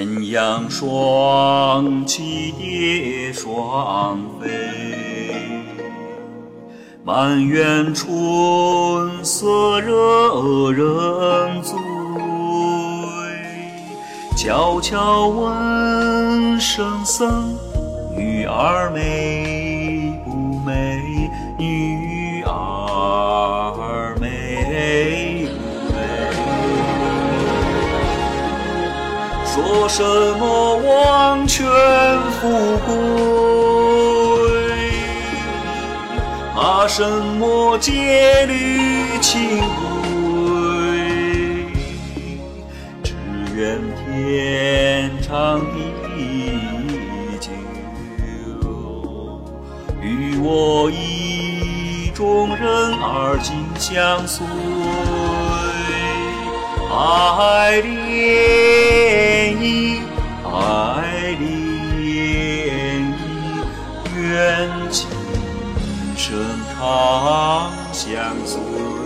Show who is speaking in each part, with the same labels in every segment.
Speaker 1: 鸳鸯双栖蝶双飞，满园春色惹人醉。悄悄问圣僧：女儿美说什么王权富贵？怕什么戒律清规？只愿天长地久，与我意中人儿紧相随，爱恋爱恋意，愿今生长相随。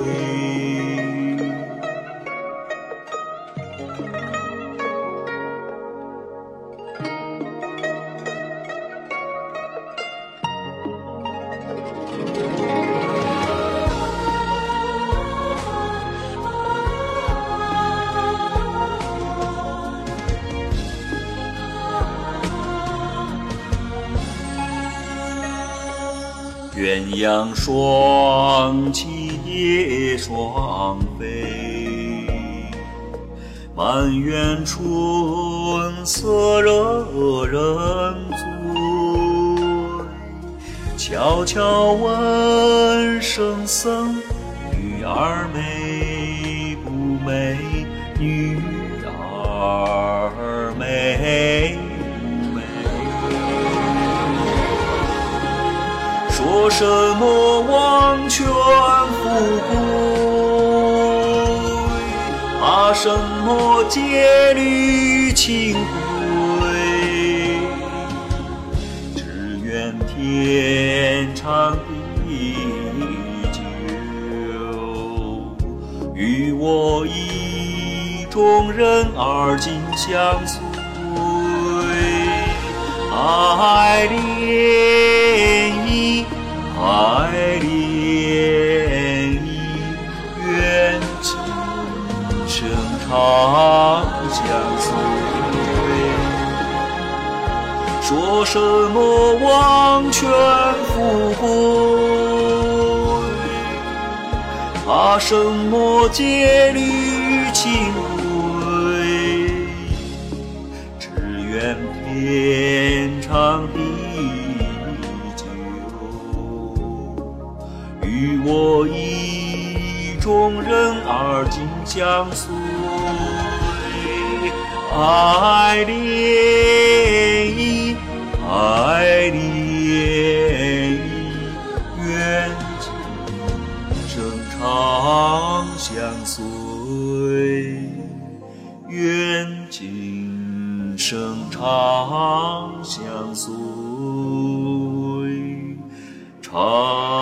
Speaker 1: 鸳鸯双栖蝶双飞，满园春色惹人醉。悄悄问圣僧：女儿美不美？女儿什么王权富贵？怕什么戒律清规？只愿天长地久，与我意中人儿紧相随，爱恋长相随。说什么王权富贵？怕什么戒律清规？只愿天长地久，与我意中人儿紧相随，爱恋意，爱恋意，愿今生长相随，愿今生长相随，长。